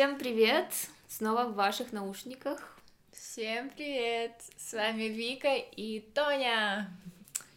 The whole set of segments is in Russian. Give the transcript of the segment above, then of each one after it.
Всем привет! Снова в ваших наушниках. Всем привет! С вами Вика и Тоня.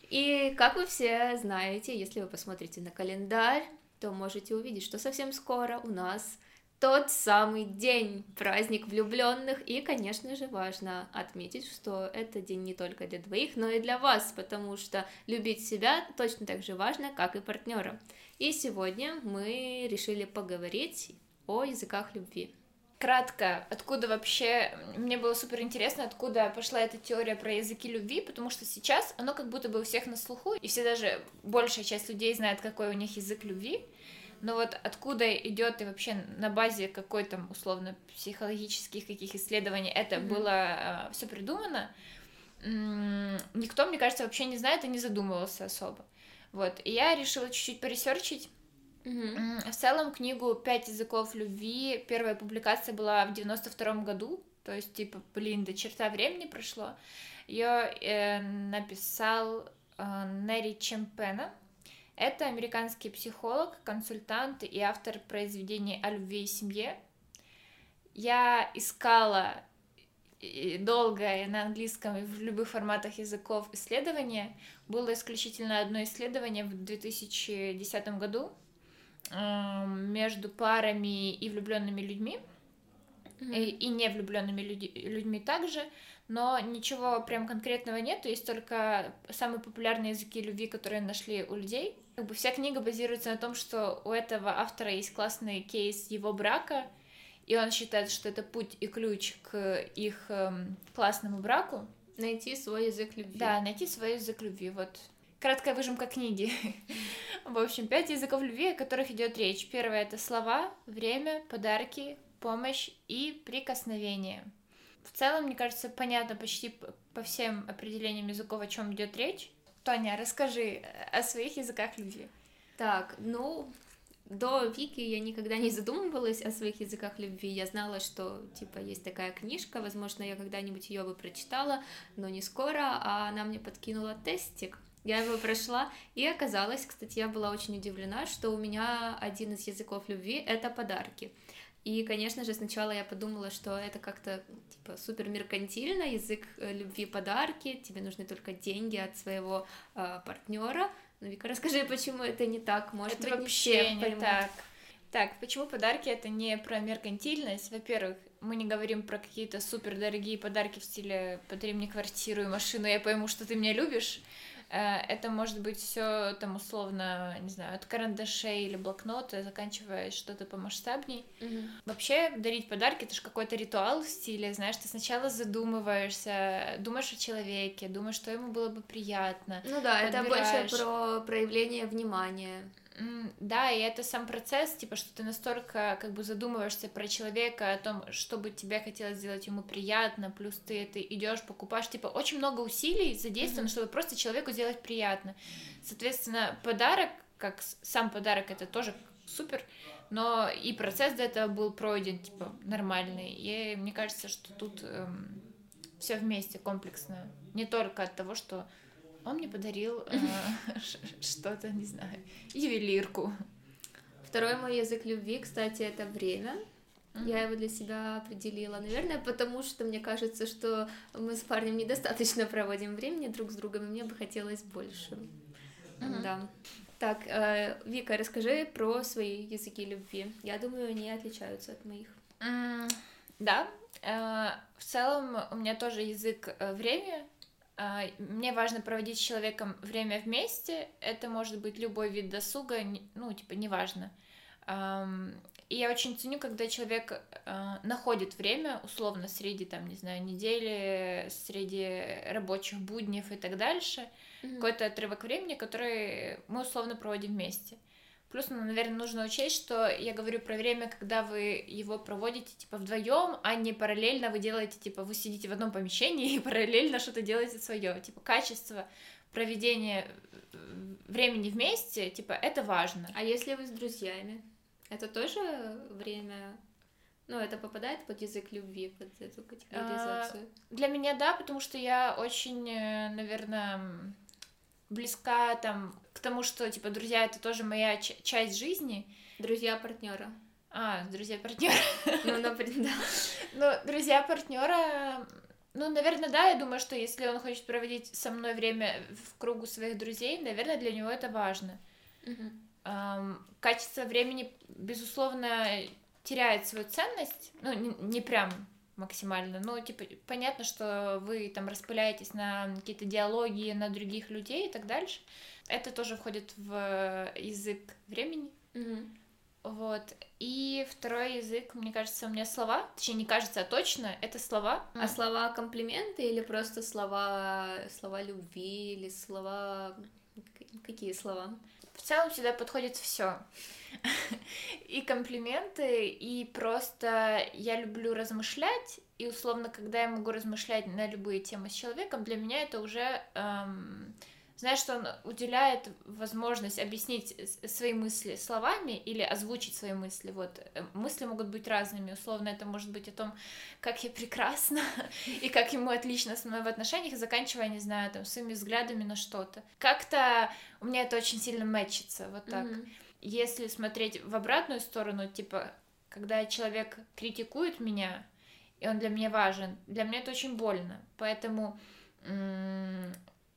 И как вы все знаете, если вы посмотрите на календарь, то можете увидеть, что совсем скоро у нас тот самый день, праздник влюбленных, и, конечно же, важно отметить, что это день не только для двоих, но и для вас, потому что любить себя точно так же важно, как и партнера. И сегодня мы решили поговорить о языках любви. Кратко, откуда вообще, мне было супер интересно, откуда пошла эта теория про языки любви, потому что сейчас оно как будто бы у всех на слуху, и все даже, большая часть людей знает, какой у них язык любви, но вот откуда идет и вообще на базе какой то условно психологических каких исследований это mm-hmm. было э, все придумано, никто, мне кажется, вообще не знает и не задумывался особо. Вот, и я решила чуть-чуть поресерчить. В целом книгу «Пять языков любви» первая публикация была в девяносто втором году, то есть, типа, блин, до черта времени прошло. Ее э, написал э, Нэри Чемпена, это американский психолог, консультант и автор произведений о любви и семье. Я искала долго на английском и в любых форматах языков исследования. Было исключительно одно исследование в 2010 году между парами и влюбленными людьми, mm-hmm. и, и не влюбленными люди, людьми также, но ничего прям конкретного нет, есть только самые популярные языки любви, которые нашли у людей. Как бы вся книга базируется на том, что у этого автора есть классный кейс его брака, и он считает, что это путь и ключ к их эм, классному браку. Найти свой язык любви. Да, найти свой язык любви. Вот краткая выжимка книги. В общем, пять языков любви, о которых идет речь. Первое это слова, время, подарки, помощь и прикосновение. В целом, мне кажется, понятно почти по всем определениям языков, о чем идет речь. Тоня, расскажи о своих языках любви. Так, ну, до Вики я никогда не задумывалась о своих языках любви. Я знала, что типа есть такая книжка, возможно, я когда-нибудь ее бы прочитала, но не скоро, а она мне подкинула тестик. Я его прошла, и оказалось, кстати, я была очень удивлена, что у меня один из языков любви — это подарки. И, конечно же, сначала я подумала, что это как-то типа супер меркантильно, язык э, любви подарки, тебе нужны только деньги от своего э, партнера. Ну, Вика, расскажи, почему это не так? Может это быть, вообще не, не так. Так, почему подарки это не про меркантильность? Во-первых, мы не говорим про какие-то супер дорогие подарки в стиле «подари мне квартиру и машину, я пойму, что ты меня любишь». Э, это может быть все там условно, не знаю, от карандашей или блокнота, заканчивая что-то помасштабней. Mm-hmm. Вообще дарить подарки это же какой-то ритуал в стиле, знаешь, ты сначала задумываешься, думаешь о человеке, думаешь, что ему было бы приятно. Ну да, это больше про проявление внимания. Да, и это сам процесс, типа, что ты настолько как бы задумываешься про человека, о том, что бы тебе хотелось сделать ему приятно, плюс ты это идешь, покупаешь, типа, очень много усилий задействовано, mm-hmm. чтобы просто человеку сделать приятно. Соответственно, подарок, как сам подарок, это тоже супер, но и процесс до этого был пройден, типа, нормальный. И мне кажется, что тут эм, все вместе комплексно. Не только от того, что он мне подарил э, что-то, не знаю, ювелирку. Второй мой язык любви, кстати, это время. Mm-hmm. Я его для себя определила, наверное, потому что мне кажется, что мы с парнем недостаточно проводим времени друг с другом, и мне бы хотелось больше. Mm-hmm. Да. Так, э, Вика, расскажи про свои языки любви. Я думаю, они отличаются от моих. Mm, да, э, в целом у меня тоже язык время, мне важно проводить с человеком время вместе. Это может быть любой вид досуга, ну, типа, неважно. И я очень ценю, когда человек а, находит время, условно, среди, там, не знаю, недели, среди рабочих будней и так дальше, mm-hmm. какой-то отрывок времени, который мы условно проводим вместе. Плюс, ну, наверное, нужно учесть, что я говорю про время, когда вы его проводите типа вдвоем, а не параллельно вы делаете, типа, вы сидите в одном помещении и параллельно что-то делаете свое. Типа, качество проведения э, времени вместе, типа, это важно. А если вы с друзьями? Это тоже время ну, это попадает под язык любви, под эту категоризацию? А, для меня да, потому что я очень, э, наверное, близка там к тому, что типа друзья это тоже моя часть жизни. Друзья партнера. А, друзья партнера. Ну, например, да. Ну, друзья партнера. Ну, наверное, да, я думаю, что если он хочет проводить со мной время в кругу своих друзей, наверное, для него это важно. Качество времени, безусловно, теряет свою ценность. Ну, не, не прям максимально. Но, типа, понятно, что вы там распыляетесь на какие-то диалоги, на других людей и так дальше. Это тоже входит в язык времени. Мгм. Вот. И второй язык, мне кажется, у меня слова. Точнее, не кажется, а точно, это слова. А слова комплименты или просто слова, слова любви или слова... Какие слова? В целом сюда подходит все. И комплименты, и просто я люблю размышлять, и условно, когда я могу размышлять на любые темы с человеком, для меня это уже, эм, знаешь, что он уделяет возможность объяснить свои мысли словами или озвучить свои мысли. Вот э, мысли могут быть разными, условно, это может быть о том, как я прекрасна и как ему отлично со мной в отношениях, заканчивая, не знаю, там, своими взглядами на что-то. Как-то у меня это очень сильно мэчится, вот так. Мгм. Если смотреть в обратную сторону, типа, когда человек критикует меня, и он для меня важен, для меня это очень больно. Поэтому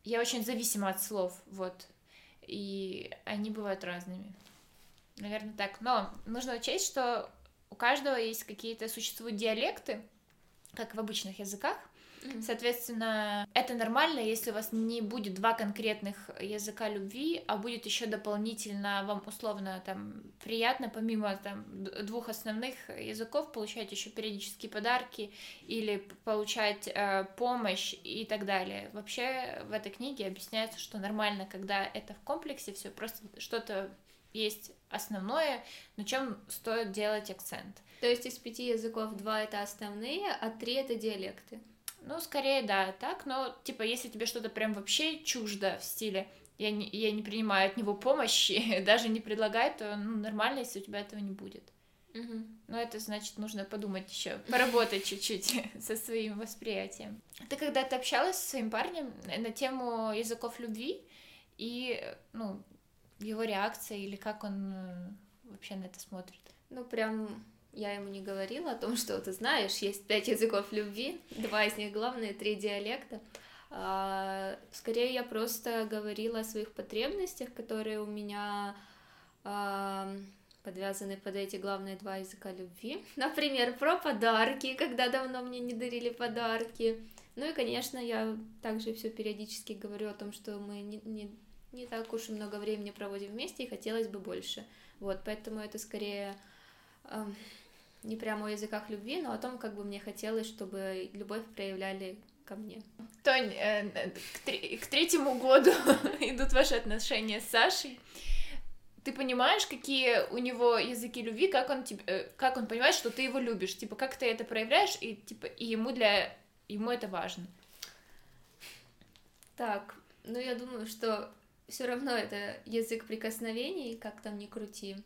я очень зависима от слов, вот. И они бывают разными. Наверное, так. Но нужно учесть, что у каждого есть какие-то существуют диалекты, как в обычных языках. Мгм. Соответственно, это нормально, если у вас не будет два конкретных языка любви, а будет еще дополнительно вам условно там приятно, помимо там двух основных языков, получать еще периодические подарки или получать э, помощь и так далее. Вообще в этой книге объясняется, что нормально, когда это в комплексе все, просто что-то есть основное, на чем стоит делать акцент. То есть из пяти языков два это основные, а три это диалекты. Ну, скорее, да, так, но, типа, если тебе что-то прям вообще чуждо в стиле, я не, я не принимаю от него помощи, даже не предлагаю, то ну, нормально, если у тебя этого не будет. Мгм. Но это значит, нужно подумать еще, поработать чуть-чуть со своим восприятием. Ты когда-то общалась со своим парнем на тему языков любви и, ну, его реакция или как он э, вообще на это смотрит? Ну, прям я ему не говорила о том, что ты знаешь, есть пять языков любви, два из них главные, три диалекта. А, Скорее, я просто говорила о своих потребностях, которые у меня а, подвязаны под эти главные два языка любви. Например, про подарки, когда давно мне не дарили подарки. Ну и, конечно, я также все периодически говорю о том, что мы не, не, не так уж и много времени проводим вместе, и хотелось бы больше. Вот, поэтому это скорее эм, не прямо о языках любви, но о том, как бы мне хотелось, чтобы любовь проявляли ко мне. Тонь, э, к, тре- к третьему году идут ваши отношения с Сашей. Ты понимаешь, какие у него языки любви, как он тебе, э, как он понимает, что ты его любишь, типа как ты это проявляешь и типа и ему для ему это важно. Так, ну я думаю, что все равно это язык прикосновений, как там ни крути.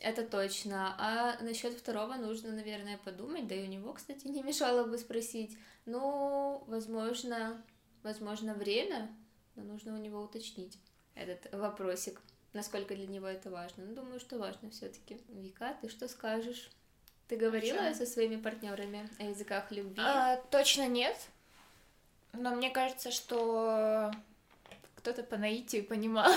Это точно. А насчет второго нужно, наверное, подумать. Да и у него, кстати, не мешало бы спросить. Ну, возможно, возможно, время, но нужно у него уточнить этот вопросик, насколько для него это важно. Ну, думаю, что важно все-таки. Вика, ты что скажешь? Ты говорила чём? со своими партнерами о языках любви? А, точно нет. Но мне кажется, что кто-то по наитию понимал,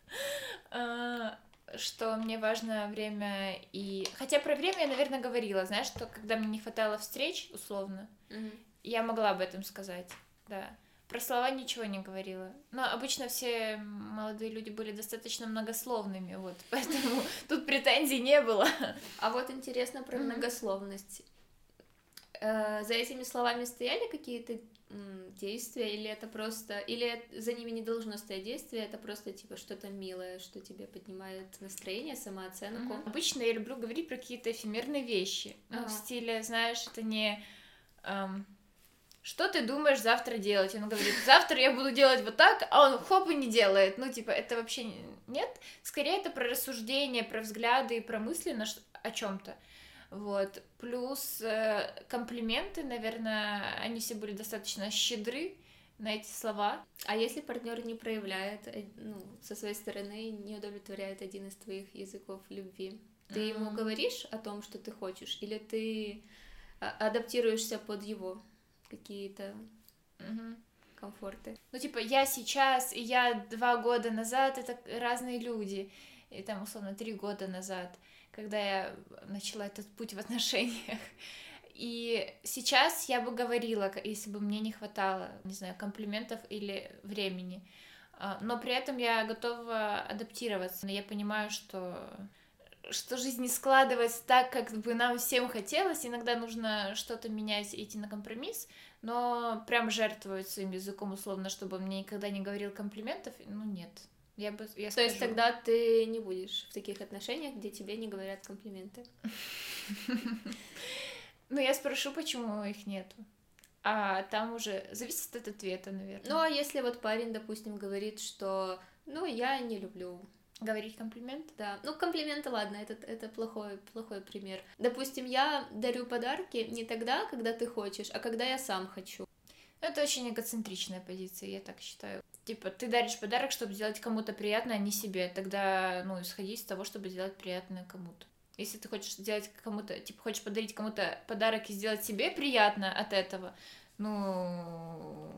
а, что мне важно время и... Хотя про время я, наверное, говорила, знаешь, что когда мне не хватало встреч, условно, Мгм. я могла об этом сказать, да. Про слова ничего не говорила. Но обычно все молодые люди были достаточно многословными, вот, поэтому тут претензий не было. А вот интересно про многословность. Э, За этими словами стояли какие-то действия, или это просто, или за ними не должно стоять действие, это просто типа что-то милое, что тебе поднимает настроение, самооценку. Обычно я люблю говорить про какие-то эфемерные вещи. Ну, Ага. в стиле, знаешь, это не... эм, что ты думаешь завтра делать? Он говорит, завтра я буду делать вот так, а он хоп и не делает. Ну, типа, это вообще не- нет. Скорее, это про рассуждения, про взгляды и про мысли на о чем-то. Вот. Плюс э, комплименты, наверное, они все были достаточно щедры на эти слова. А если партнер не проявляет, э, ну, со своей стороны не удовлетворяет один из твоих языков любви, Ты mm-hmm. ему говоришь о том, что ты хочешь, или ты а, адаптируешься под его какие-то mm-hmm. комфорты? Ну, типа, я сейчас и я два года назад это разные люди. И там, условно, три года назад, когда я начала этот путь в отношениях. И сейчас я бы говорила, если бы мне не хватало, не знаю, комплиментов или времени. А, но при этом я готова адаптироваться. Я понимаю, что что жизнь не складывается так, как бы нам всем хотелось. Иногда нужно что-то менять, идти на компромисс, но прям жертвовать своим языком условно, чтобы мне никогда не говорил комплиментов, ну нет. Я бы, я То скажу. есть тогда ты не будешь в таких отношениях, где тебе не говорят комплименты. Ну, я спрошу, почему их нету. А там уже зависит от ответа, наверное. Ну, а если вот парень, допустим, говорит, что, ну, я не люблю Говорить комплимент? Да. Ну, комплименты, ладно, это, это плохой, плохой пример. Допустим, я дарю подарки не тогда, когда ты хочешь, а когда я сам хочу. Это очень эгоцентричная позиция, я так считаю. Типа, ты даришь подарок, чтобы сделать кому-то приятно, а не себе. Тогда, ну, исходи из того, чтобы сделать приятное кому-то. Если ты хочешь сделать кому-то, типа, хочешь подарить кому-то подарок и сделать себе приятно от этого, ну,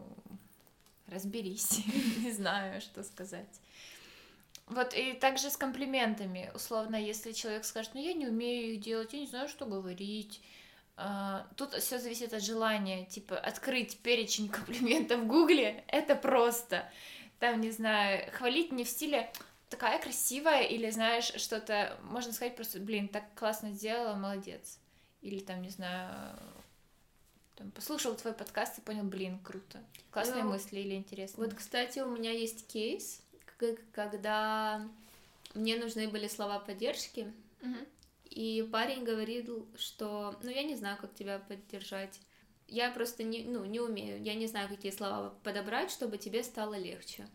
разберись, не знаю, что сказать. Вот и также с комплиментами. Условно, если человек скажет, ну я не умею их делать, я не знаю, что говорить. А, тут все зависит от желания. Типа, открыть перечень комплиментов в Гугле это просто. Там, не знаю, хвалить не в стиле такая красивая, или знаешь, что-то, можно сказать просто, блин, так классно сделала, молодец. Или там, не знаю, там, послушал твой подкаст и понял, блин, круто. Классные ну, мысли или интересные. Вот, кстати, у меня есть кейс, когда мне нужны были слова поддержки, угу. И парень говорил, что, ну, я не знаю, как тебя поддержать. Я просто не, ну, не умею, я не знаю, какие слова подобрать, чтобы тебе стало легче.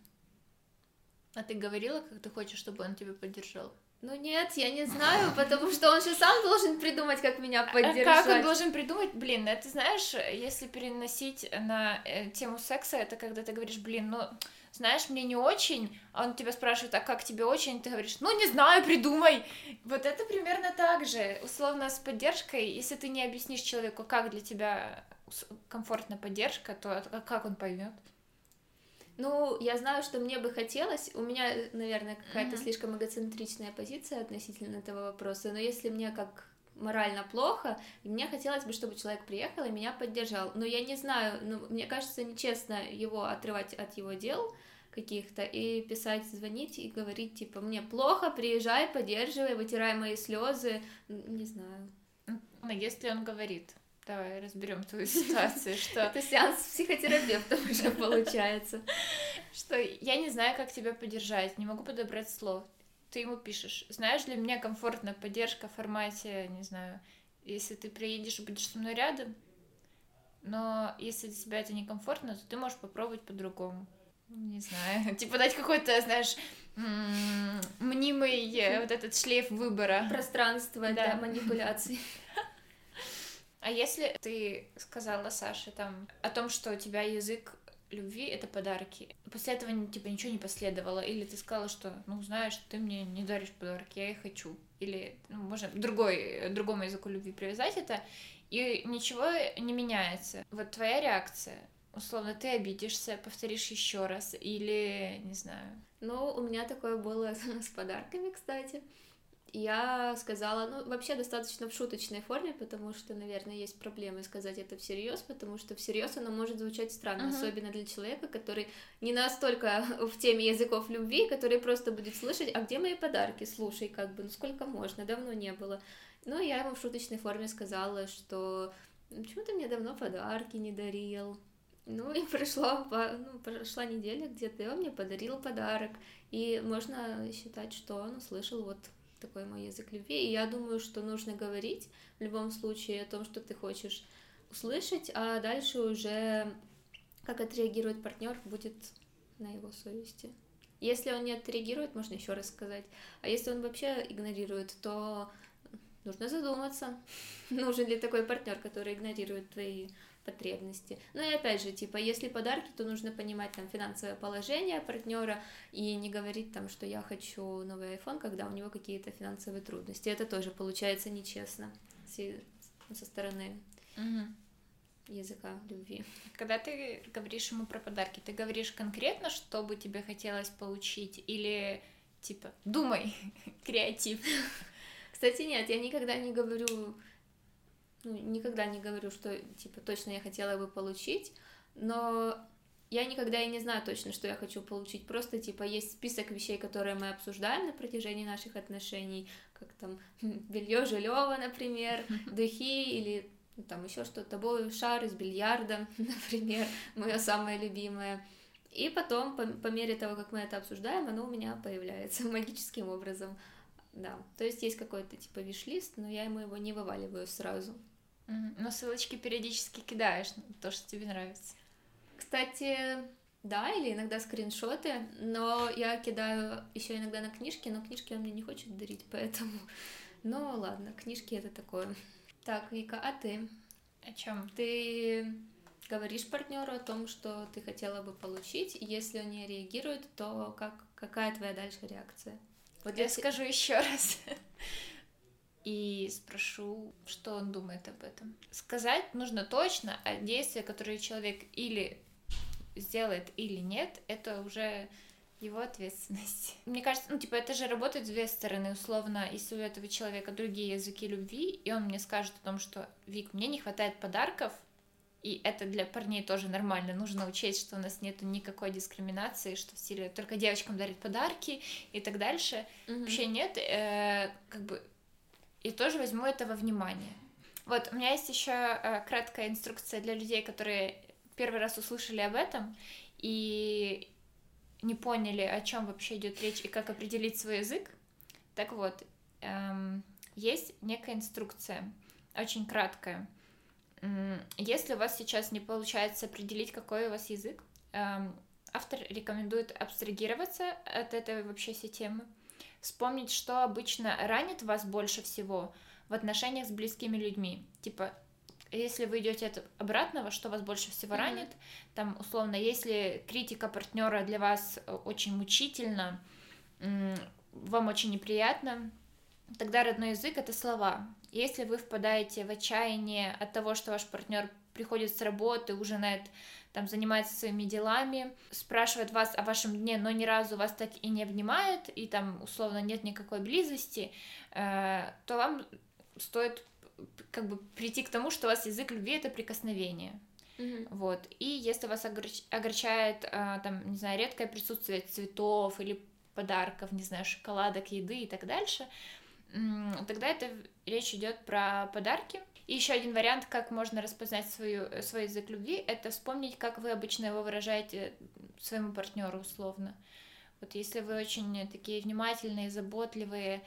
А ты говорила, как ты хочешь, чтобы он тебя поддержал? Ну нет, я не знаю, потому что он же сам должен придумать, как меня поддержать. А как он должен придумать? Блин, это знаешь, если переносить на э, тему секса, это когда ты говоришь, блин, ну знаешь, мне не очень, а он тебя спрашивает, а как тебе очень, ты говоришь, ну не знаю, придумай. Вот это примерно так же, условно с поддержкой, если ты не объяснишь человеку, как для тебя комфортная поддержка, то как он поймет? Ну, я знаю, что мне бы хотелось. У меня, наверное, какая-то mm-hmm. слишком эгоцентричная позиция относительно этого вопроса. Но если мне как морально плохо, и мне хотелось бы, чтобы человек приехал и меня поддержал. Но я не знаю, ну, мне кажется, нечестно его отрывать от его дел каких-то и писать, звонить и говорить, типа, мне плохо, приезжай, поддерживай, вытирай мои слезы, не знаю. Но если он говорит, давай разберем твою ситуацию, что... Это сеанс психотерапевта уже получается. Что я не знаю, как тебя поддержать, не могу подобрать слов ты ему пишешь, знаешь, для меня комфортная поддержка в формате, не знаю, если ты приедешь и будешь со мной рядом, но если для тебя это некомфортно, то ты можешь попробовать по-другому. Не знаю, типа дать какой-то, знаешь, мнимый э, вот этот шлейф выбора. Пространство да. для манипуляций. А если ты сказала Саше там о том, что у тебя язык любви — это подарки. После этого типа ничего не последовало. Или ты сказала, что, ну, знаешь, ты мне не даришь подарки, я их хочу. Или, ну, можно другой, другому языку любви привязать это, и ничего не меняется. Вот твоя реакция, условно, ты обидишься, повторишь еще раз, или, не знаю. Ну, у меня такое было с подарками, кстати я сказала, ну, вообще достаточно в шуточной форме, потому что, наверное, есть проблемы сказать это всерьез, потому что всерьез оно может звучать странно, uh-huh. особенно для человека, который не настолько в теме языков любви, который просто будет слышать, а где мои подарки, слушай, как бы, ну сколько можно, давно не было. Ну, я ему в шуточной форме сказала, что почему ты мне давно подарки не дарил, ну и прошло, ну, прошла неделя где-то, и он мне подарил подарок. И можно считать, что он услышал вот такой мой язык любви. И я думаю, что нужно говорить в любом случае о том, что ты хочешь услышать, а дальше уже как отреагирует партнер будет на его совести. Если он не отреагирует, можно еще раз сказать. А если он вообще игнорирует, то нужно задуматься, нужен ли такой партнер, который игнорирует твои потребности. Ну и опять же, типа, если подарки, то нужно понимать там финансовое положение партнера и не говорить там, что я хочу новый iPhone, когда у него какие-то финансовые трудности. Это тоже получается нечестно со стороны угу. языка любви. Когда ты говоришь ему про подарки, ты говоришь конкретно, что бы тебе хотелось получить, или типа думай, креатив. Кстати, нет, я никогда не говорю ну, никогда не говорю, что, типа, точно я хотела бы получить, но я никогда и не знаю точно, что я хочу получить. Просто, типа, есть список вещей, которые мы обсуждаем на протяжении наших отношений, как там белье Жилева, например, духи или ну, там еще что-то, шар из бильярда, например, мое самое любимое. И потом, по, по мере того, как мы это обсуждаем, оно у меня появляется магическим образом. Да, то есть есть какой-то типа виш-лист, но я ему его не вываливаю сразу. Но ссылочки периодически кидаешь, то, что тебе нравится. Кстати, да, или иногда скриншоты, но я кидаю еще иногда на книжки, но книжки он мне не хочет дарить, поэтому... Ну ладно, книжки это такое. Так, Вика, а ты? О чем? Ты говоришь партнеру о том, что ты хотела бы получить, и если он не реагирует, то как, какая твоя дальше реакция? Вот я если... скажу еще раз и спрошу, что он думает об этом. Сказать нужно точно, а действия, которые человек или сделает, или нет, это уже его ответственность. Мне кажется, ну, типа, это же работает с две стороны, условно, если у этого человека другие языки любви, и он мне скажет о том, что, Вик, мне не хватает подарков, и это для парней тоже нормально. Нужно учесть, что у нас нет никакой дискриминации, что в стиле только девочкам дарят подарки и так дальше. Mm-hmm. Вообще нет. Э, как бы и тоже возьму это во внимание. Вот, у меня есть еще э, краткая инструкция для людей, которые первый раз услышали об этом и не поняли, о чем вообще идет речь и как определить свой язык. Так вот, эм, есть некая инструкция, очень краткая. Если у вас сейчас не получается определить, какой у вас язык, эм, автор рекомендует абстрагироваться от этой вообще всей темы вспомнить, что обычно ранит вас больше всего в отношениях с близкими людьми. Типа, если вы идете от обратного, что вас больше всего mm-hmm. ранит, там, условно, если критика партнера для вас э, очень мучительно, вам очень неприятно, тогда родной язык это слова. Если вы впадаете в отчаяние от того, что ваш партнер приходит с работы, ужинает там занимается своими делами, спрашивает вас о вашем дне, но ни разу вас так и не обнимает, и там условно нет никакой близости, э, то вам стоит как бы прийти к тому, что у вас язык любви это прикосновение. Mm-hmm. Вот. И если вас огорч... огорчает, э, там, не знаю, редкое присутствие цветов или подарков, не знаю, шоколадок, еды и так дальше, тогда это речь идет про подарки, и еще один вариант, как можно распознать свою, свой язык любви, это вспомнить, как вы обычно его выражаете своему партнеру условно. Вот если вы очень такие внимательные, заботливые,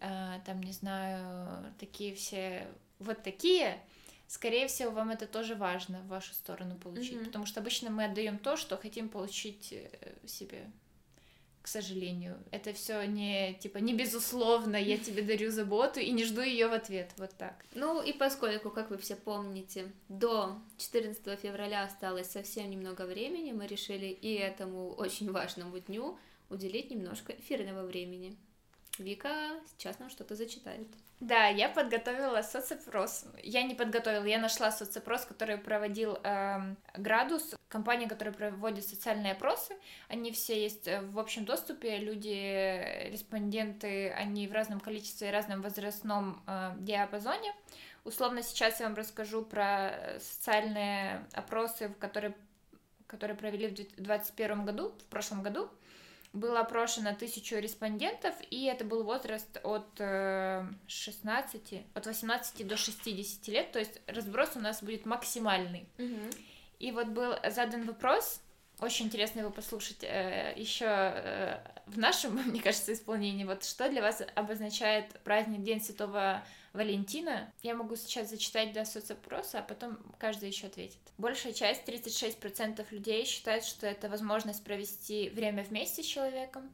э, там, не знаю, такие все, вот такие, скорее всего, вам это тоже важно в вашу сторону получить, mm-hmm. потому что обычно мы отдаем то, что хотим получить э, себе к сожалению. Это все не типа не безусловно, я тебе дарю заботу и не жду ее в ответ. Вот так. Ну и поскольку, как вы все помните, до 14 февраля осталось совсем немного времени, мы решили и этому очень важному дню уделить немножко эфирного времени. Вика сейчас нам что-то зачитает. Да, я подготовила соцопрос. Я не подготовила, я нашла соцопрос, который проводил э, Градус, компания, которая проводит социальные опросы. Они все есть э, в общем доступе. Люди, респонденты, они в разном количестве и разном возрастном э, диапазоне. Условно сейчас я вам расскажу про социальные опросы, которые, которые провели в 2021 году, в прошлом году было опрошено тысячу респондентов, и это был возраст от 16, э, от 18 до 60 лет, то есть разброс у нас будет максимальный. Угу. И вот был задан вопрос, очень интересно его послушать э, еще э, в нашем, мне кажется, исполнении. Вот что для вас обозначает праздник День Святого Валентина? Я могу сейчас зачитать до соцопроса, а потом каждый еще ответит. Большая часть, 36% людей считают, что это возможность провести время вместе с человеком.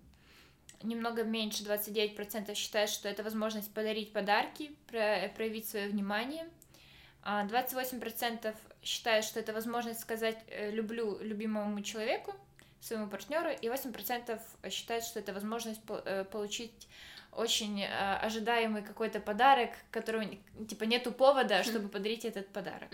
Немного меньше, 29% считают, что это возможность подарить подарки, проявить свое внимание. а 28% считают, что это возможность сказать э, «люблю любимому человеку», своему партнеру, и 8% считают, что это возможность э, получить очень э, ожидаемый какой-то подарок, которого типа нету повода, чтобы подарить этот подарок.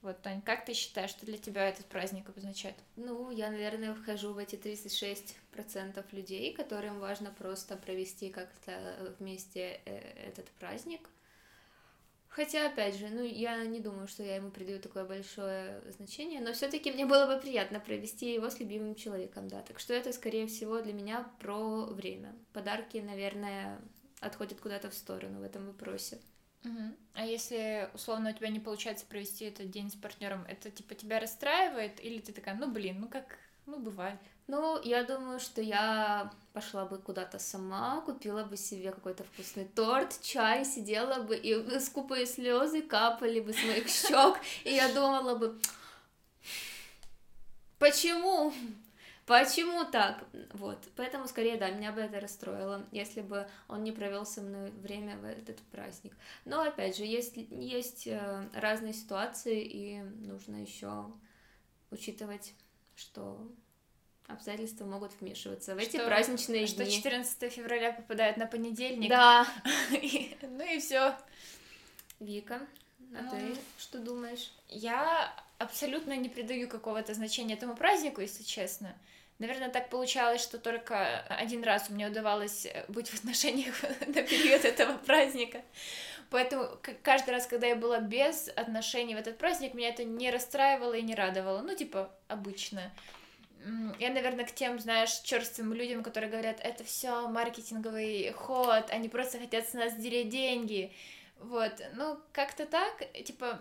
Вот, Тань, как ты считаешь, что для тебя этот праздник обозначает? Ну, я, наверное, вхожу в эти 36% людей, которым важно просто провести как-то вместе э, этот праздник. Хотя, опять же, ну, я не думаю, что я ему придаю такое большое значение, но все-таки мне было бы приятно провести его с любимым человеком, да. Так что это, скорее всего, для меня про время. Подарки, наверное, отходят куда-то в сторону в этом вопросе. Угу. А если условно у тебя не получается провести этот день с партнером, это типа тебя расстраивает, или ты такая, ну блин, ну как, ну бывает. Ну, я думаю, что я пошла бы куда-то сама, купила бы себе какой-то вкусный торт, чай, сидела бы, и скупые слезы капали бы с моих щек, и я думала бы, почему? Почему так? Вот. Поэтому, скорее, да, меня бы это расстроило, если бы он не провел со мной время в этот праздник. Но, опять же, есть, есть э, разные ситуации, и нужно еще учитывать, что обстоятельства могут вмешиваться в эти праздничные что дни. Что 14 февраля попадает на понедельник. Да. Ну и все. Вика, а ты что думаешь? Я абсолютно не придаю какого-то значения этому празднику, если честно. Наверное, так получалось, что только один раз мне удавалось э, быть в отношениях на период этого праздника. Поэтому каждый раз, когда я была без отношений в этот праздник, меня это не расстраивало и не радовало. Ну, типа, обычно. Я, наверное, к тем, знаешь, черствым людям, которые говорят, это все маркетинговый ход, они просто хотят с нас дереть деньги. Вот, ну, как-то так, типа,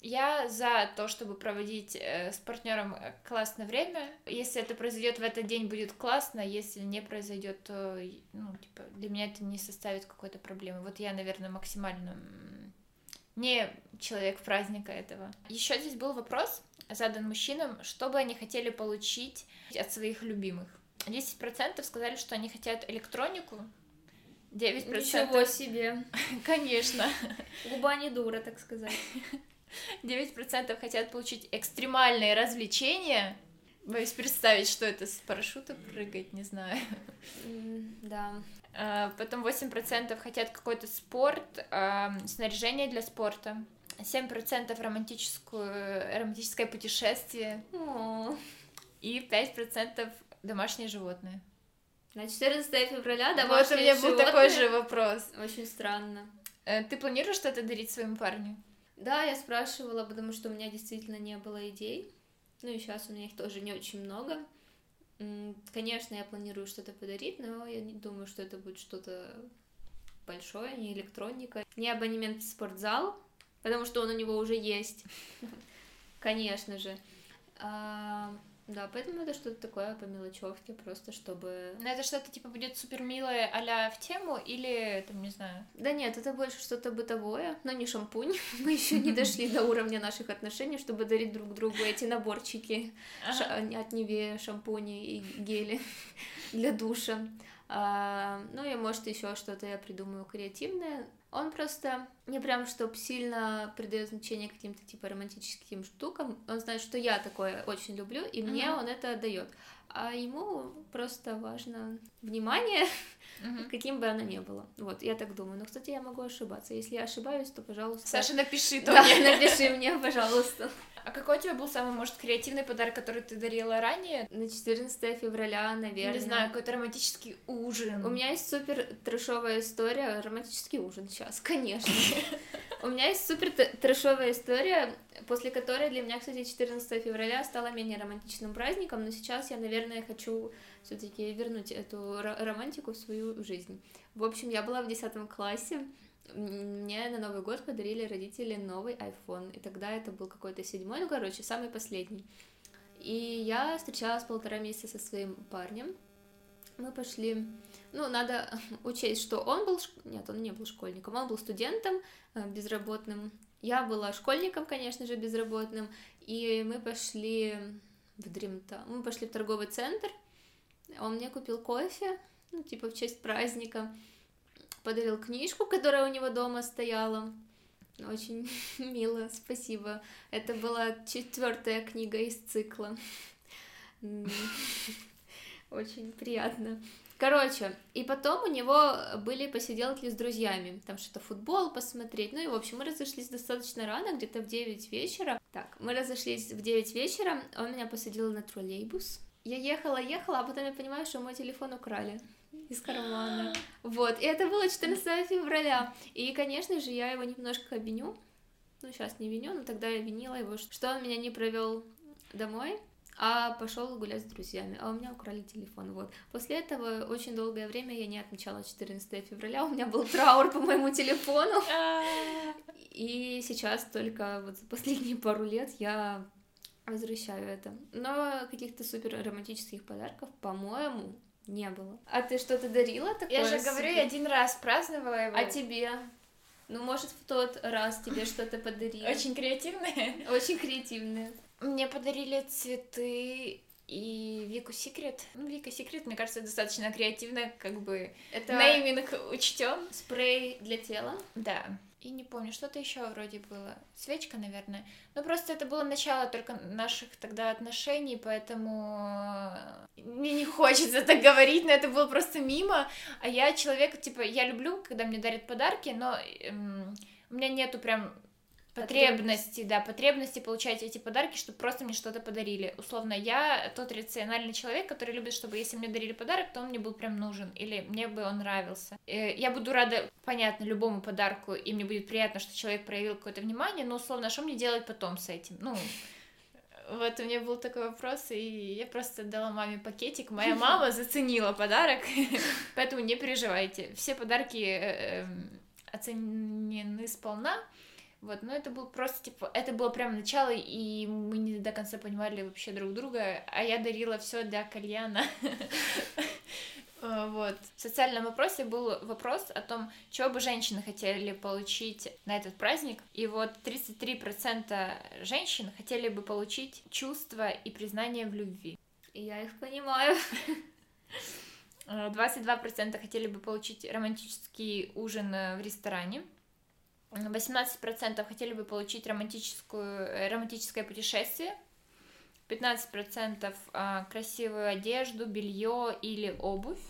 я за то, чтобы проводить э, с партнером э, классное время. Если это произойдет в этот день, будет классно. Если не произойдет, то ну, типа, для меня это не составит какой-то проблемы. Вот я, наверное, максимально не человек праздника этого. Еще здесь был вопрос задан мужчинам, что бы они хотели получить от своих любимых. 10% сказали, что они хотят электронику, 9%... Ничего себе! Конечно. Губа не дура, так сказать. 9% хотят получить экстремальные развлечения. Боюсь представить, что это с парашюта прыгать, не знаю. Да. А, потом 8% хотят какой-то спорт, снаряжение для спорта. 7% романтическую, романтическое путешествие. И 5% домашние животные. На 14 февраля домашние Вот у меня был такой же вопрос. Очень странно. Э, ты планируешь что-то дарить своему парню? Да, я спрашивала, потому что у меня действительно не было идей. Ну и сейчас у меня их тоже не очень много. Конечно, я планирую что-то подарить, но я не думаю, что это будет что-то большое, не электроника, не абонемент в спортзал, потому что он у него уже есть, конечно же. А, да, поэтому это что-то такое по мелочевке, просто чтобы... Но это что-то типа будет супер милое а в тему или там, не знаю? Да нет, это больше что-то бытовое, но не шампунь. Мы еще не дошли до уровня наших отношений, чтобы дарить друг другу эти наборчики от Неве, шампуни и гели для душа. А, ну и может еще что-то я придумаю креативное. Он просто не прям чтоб сильно придает значение каким-то типа романтическим штукам. Он знает, что я такое очень люблю, и мне mm-hmm. он это дает. А ему просто важно внимание, mm-hmm. каким бы оно ни было. Вот, я так думаю. Но, кстати, я могу ошибаться. Если я ошибаюсь, то, пожалуйста... Саша, напиши то Да, напиши мне, пожалуйста. А какой у тебя был самый, может, креативный подарок, который ты дарила ранее? На 14 февраля, наверное. Не знаю, какой-то романтический ужин. У меня есть супер трешовая история. Романтический ужин сейчас, конечно. У меня есть супер трешовая история, после которой для меня, кстати, 14 февраля стало менее романтичным праздником, но сейчас я, наверное, хочу все-таки вернуть эту романтику в свою жизнь. В общем, я была в 10 классе, мне на Новый год подарили родители новый iPhone, и тогда это был какой-то седьмой, ну, короче, самый последний. И я встречалась полтора месяца со своим парнем, мы пошли... Ну, надо учесть, что он был... Нет, он не был школьником, он был студентом, э, безработным. Я была школьником, конечно же, безработным. И мы пошли в Дримта. Мы пошли в торговый центр. Он мне купил кофе, ну, типа в честь праздника подарил книжку, которая у него дома стояла. Очень мило, спасибо. Это была четвертая книга из цикла. Очень приятно. Короче, и потом у него были посиделки с друзьями, там что-то футбол посмотреть, ну и в общем мы разошлись достаточно рано, где-то в 9 вечера. Так, мы разошлись в 9 вечера, он меня посадил на троллейбус. Я ехала, ехала, а потом я понимаю, что мой телефон украли из кармана. Вот, и это было 14 февраля. И, конечно же, я его немножко виню. Ну, сейчас не виню, но тогда я винила его, что он меня не провел домой, а пошел гулять с друзьями, а у меня украли телефон, вот. После этого очень долгое время я не отмечала 14 февраля, у меня был траур по моему телефону, и сейчас только вот за последние пару лет я возвращаю это. Но каких-то супер романтических подарков, по-моему, не было. А ты что-то дарила такое? Я же говорю, я один раз праздновала его. А тебе? Ну, может, в тот раз тебе что-то подарили. Очень креативные? Очень креативные. Мне подарили цветы и Вику Секрет. Ну, Вика Секрет, мне кажется, достаточно креативно, как бы это нейминг учтен. Спрей для тела. Да. И не помню, что-то еще вроде было. Свечка, наверное. Ну, просто это было начало только наших тогда отношений, поэтому мне не хочется так говорить, но это было просто мимо. А я человек, типа, я люблю, когда мне дарят подарки, но эм, у меня нету прям потребности, да, потребности получать эти подарки, чтобы просто мне что-то подарили. Условно, я тот рациональный человек, который любит, чтобы если мне дарили подарок, то он мне был прям нужен, или мне бы он нравился. Э, я буду рада, понятно, любому подарку, и мне будет приятно, что человек проявил какое-то внимание, но условно, а что мне делать потом с этим? Ну, вот у меня был такой вопрос, и я просто дала маме пакетик. Моя мама заценила подарок, поэтому не переживайте. Все подарки э, эм, оценены сполна. Вот, но это был просто, типа, это было прям начало, и мы не до конца понимали вообще друг друга, а я дарила все для кальяна. Э, вот. В социальном вопросе был вопрос о том, чего бы женщины хотели получить на этот праздник. И вот 33% женщин хотели бы получить чувство и признание в любви. И я их понимаю. 22% э, хотели бы получить романтический ужин э, в ресторане. 18% хотели бы получить романтическую, э, романтическое путешествие, 15% а, красивую одежду, белье или обувь,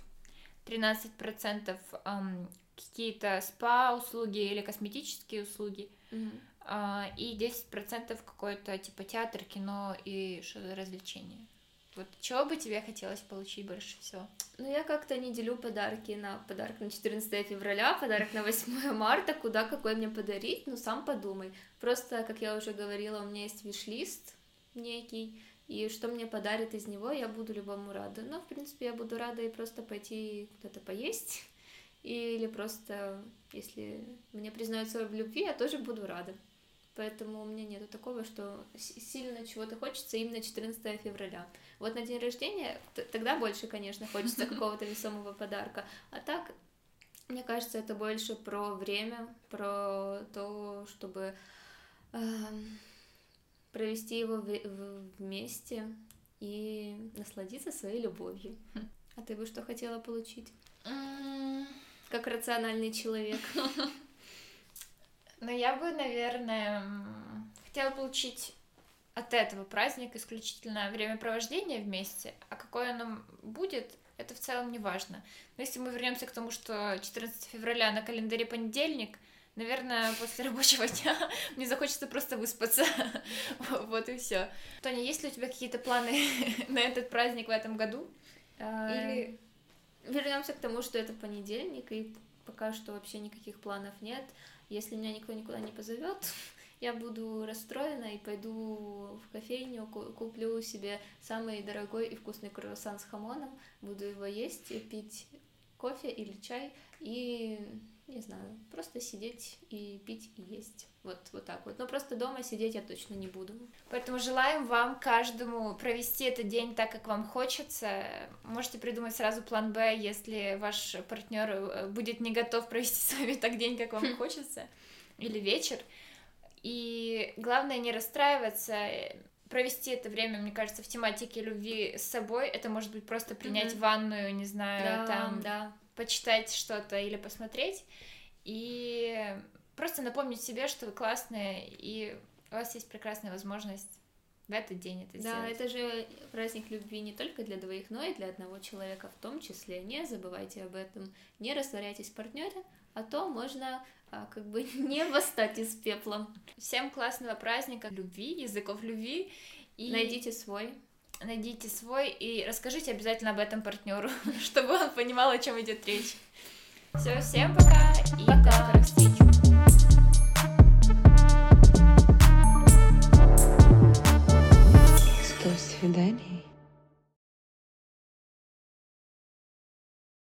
13% какие-то спа-услуги или косметические услуги, mm-hmm. и 10% какой-то типа театр, кино и что-то развлечение. Вот чего бы тебе хотелось получить больше всего? Ну, я как-то не делю подарки на подарок на 14 февраля, подарок на 8 марта, куда какой мне подарить, ну, сам подумай. Просто, как я уже говорила, у меня есть виш-лист некий, и что мне подарит из него, я буду любому рада. Но, в принципе, я буду рада и просто пойти куда-то поесть, или просто, если мне признаются в любви, я тоже буду рада. Поэтому у меня нету такого, что сильно чего-то хочется именно 14 февраля. Вот на день рождения тогда больше, конечно, хочется какого-то весомого подарка. А так, мне кажется, это больше про время, про то, чтобы э, провести его в, в, вместе и насладиться своей любовью. А ты бы что хотела получить? Как рациональный человек. Ну, я бы, наверное, хотела получить от этого праздника исключительно времяпровождение вместе, а какое оно будет, это в целом не важно. Но если мы вернемся к тому, что 14 февраля на календаре понедельник, наверное, после рабочего дня мне захочется просто выспаться. вот и все. Тоня, есть ли у тебя какие-то планы на этот праздник в этом году? А, Или вернемся к тому, что это понедельник, и пока что вообще никаких планов нет. Если меня никто никуда не позовет, я буду расстроена и пойду в кофейню, куплю себе самый дорогой и вкусный круассан с хамоном, буду его есть, пить кофе или чай и, не знаю, просто сидеть и пить и есть. Вот, вот так вот. Но просто дома сидеть я точно не буду. Поэтому желаем вам каждому провести этот день так, как вам хочется. Можете придумать сразу план Б, если ваш партнер э, будет не готов провести с вами так день, как вам хочется, или вечер. И главное не расстраиваться, э, провести это время, мне кажется, в тематике любви с собой. Это может быть просто принять mm-hmm. ванную, не знаю, да, там, да. Почитать что-то или посмотреть. И просто напомнить себе, что вы классные, и у вас есть прекрасная возможность в этот день это да, сделать. это же праздник любви не только для двоих, но и для одного человека в том числе. Не забывайте об этом. Не растворяйтесь в партнере, а то можно а, как бы не восстать из пепла. Всем классного праздника любви, языков любви. И найдите свой найдите свой и расскажите обязательно об этом партнеру, чтобы он понимал, о чем идет речь. Все, всем пока и пока. до скорых встреч. свиданий.